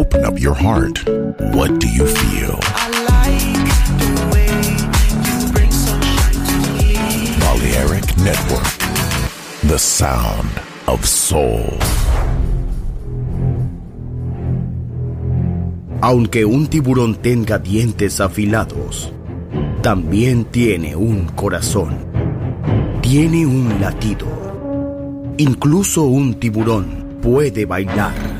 Open up your heart. What do you feel? I like the way you bring sunshine to me. Balearic Network. The sound of soul. Aunque un tiburón tenga dientes afilados, también tiene un corazón. Tiene un latido. Incluso un tiburón puede bailar.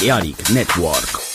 De Balearic Network.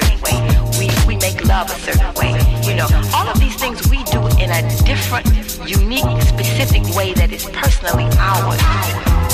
certain way. We, we make love a certain way. You know, all of these things we do in a different, unique, specific way that is personally ours.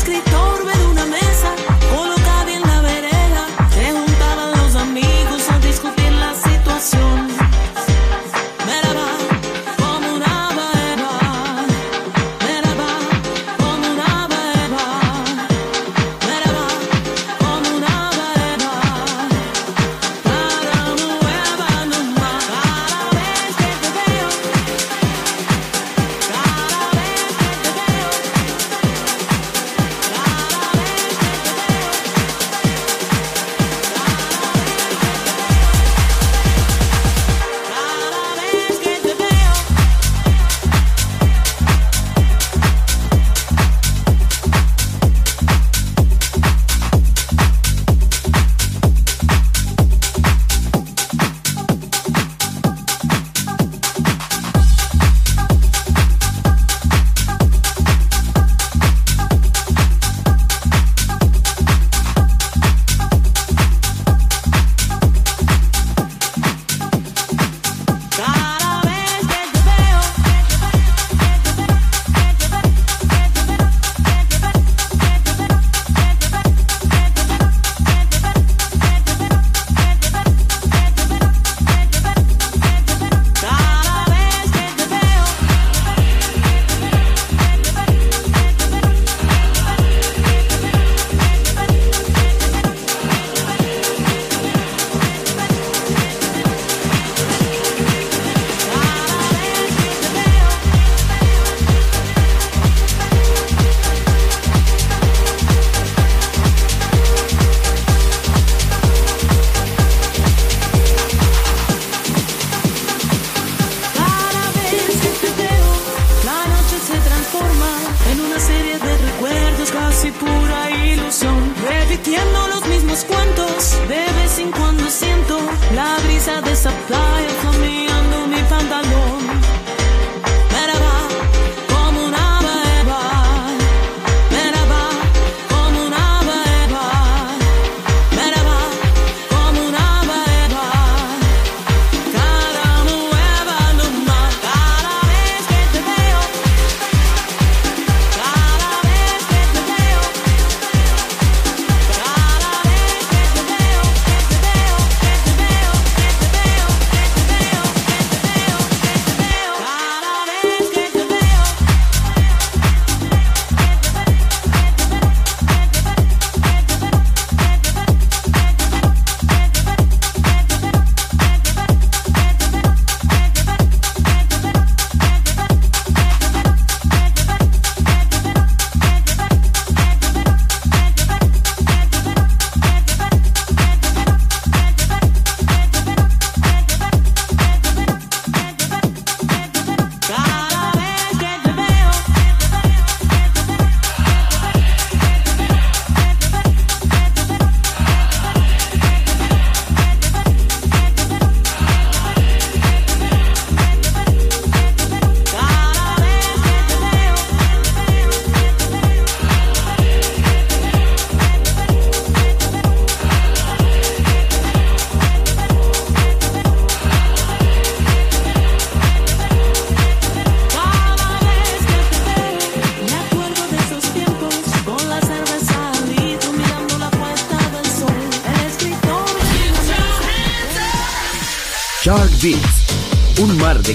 escritor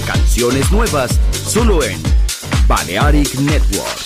canciones nuevas solo en Balearic Network.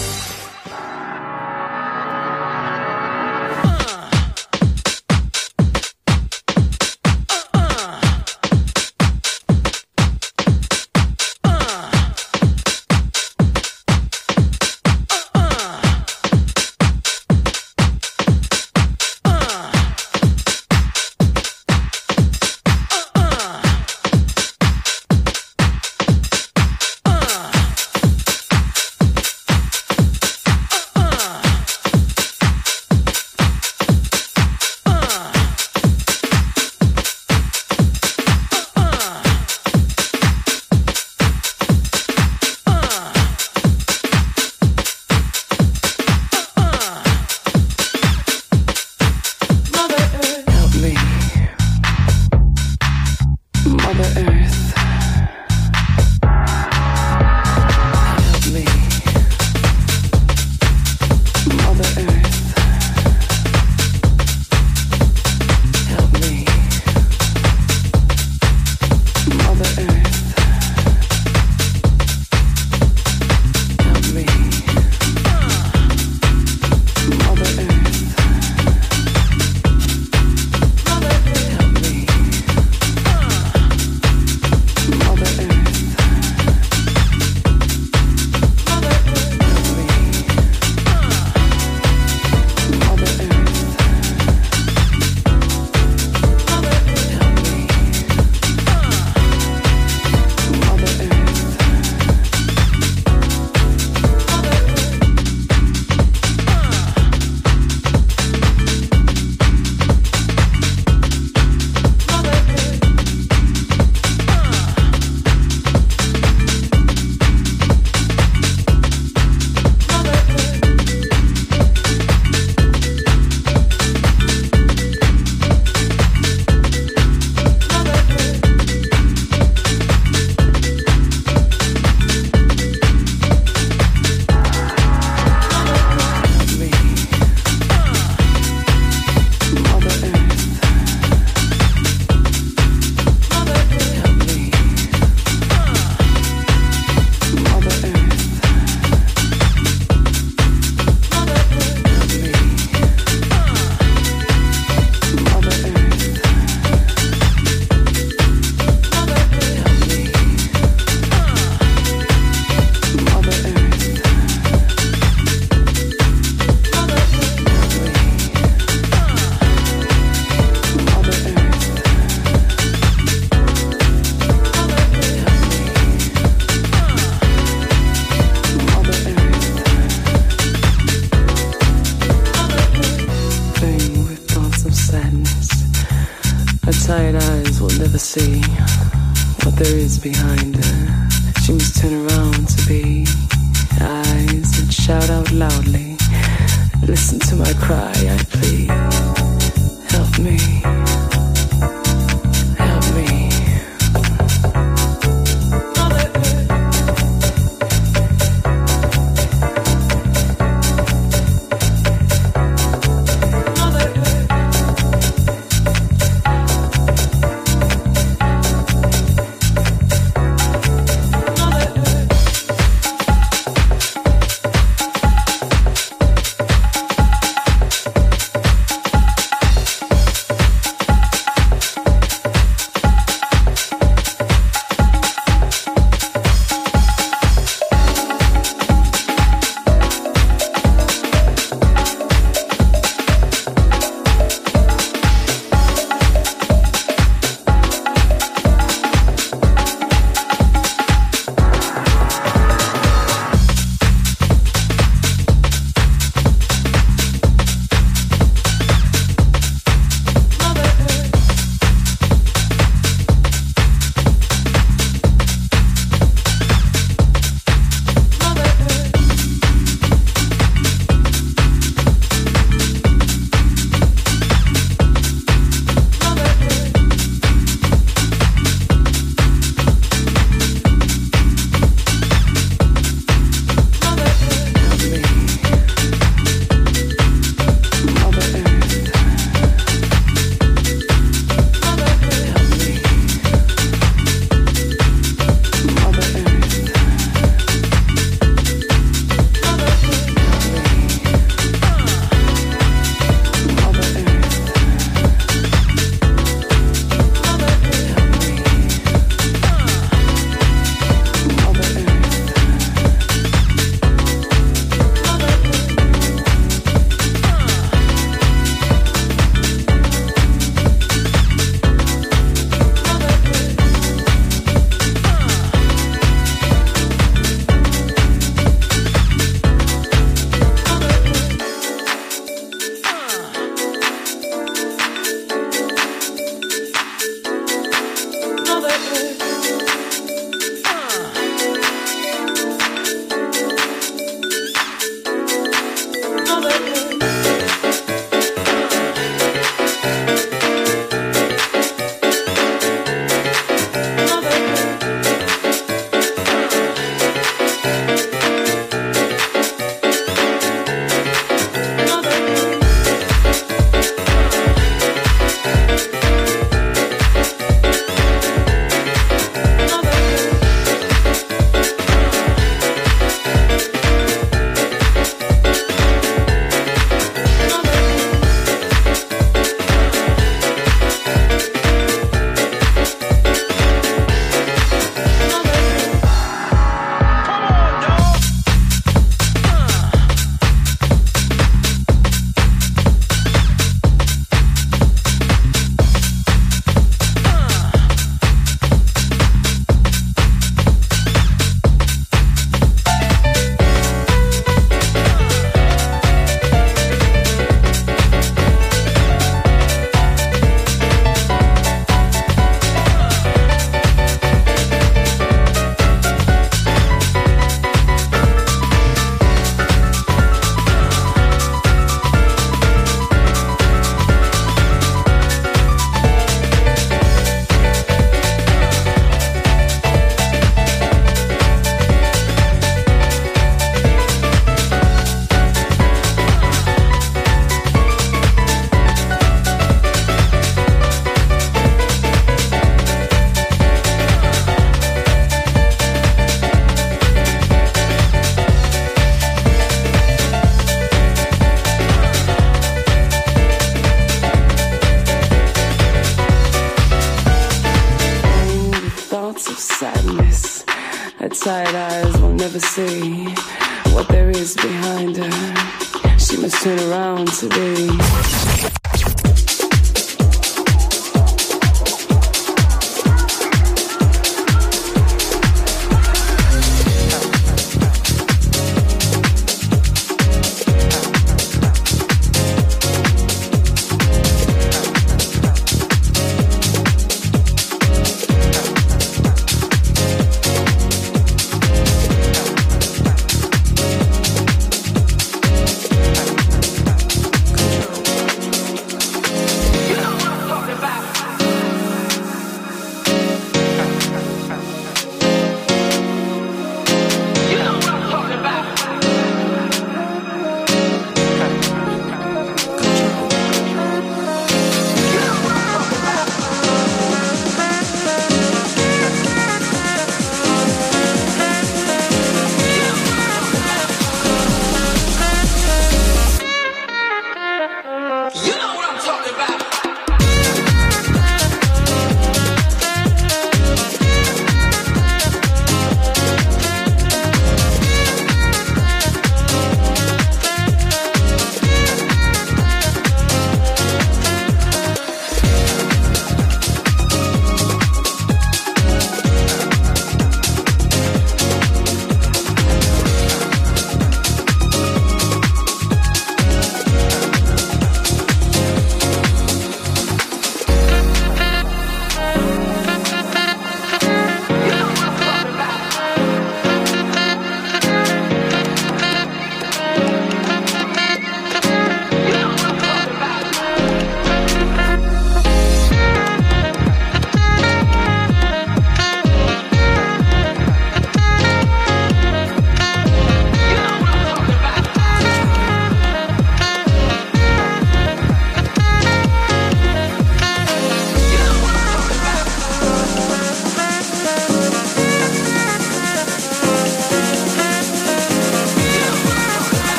loudly. Listen to my cry, I plead.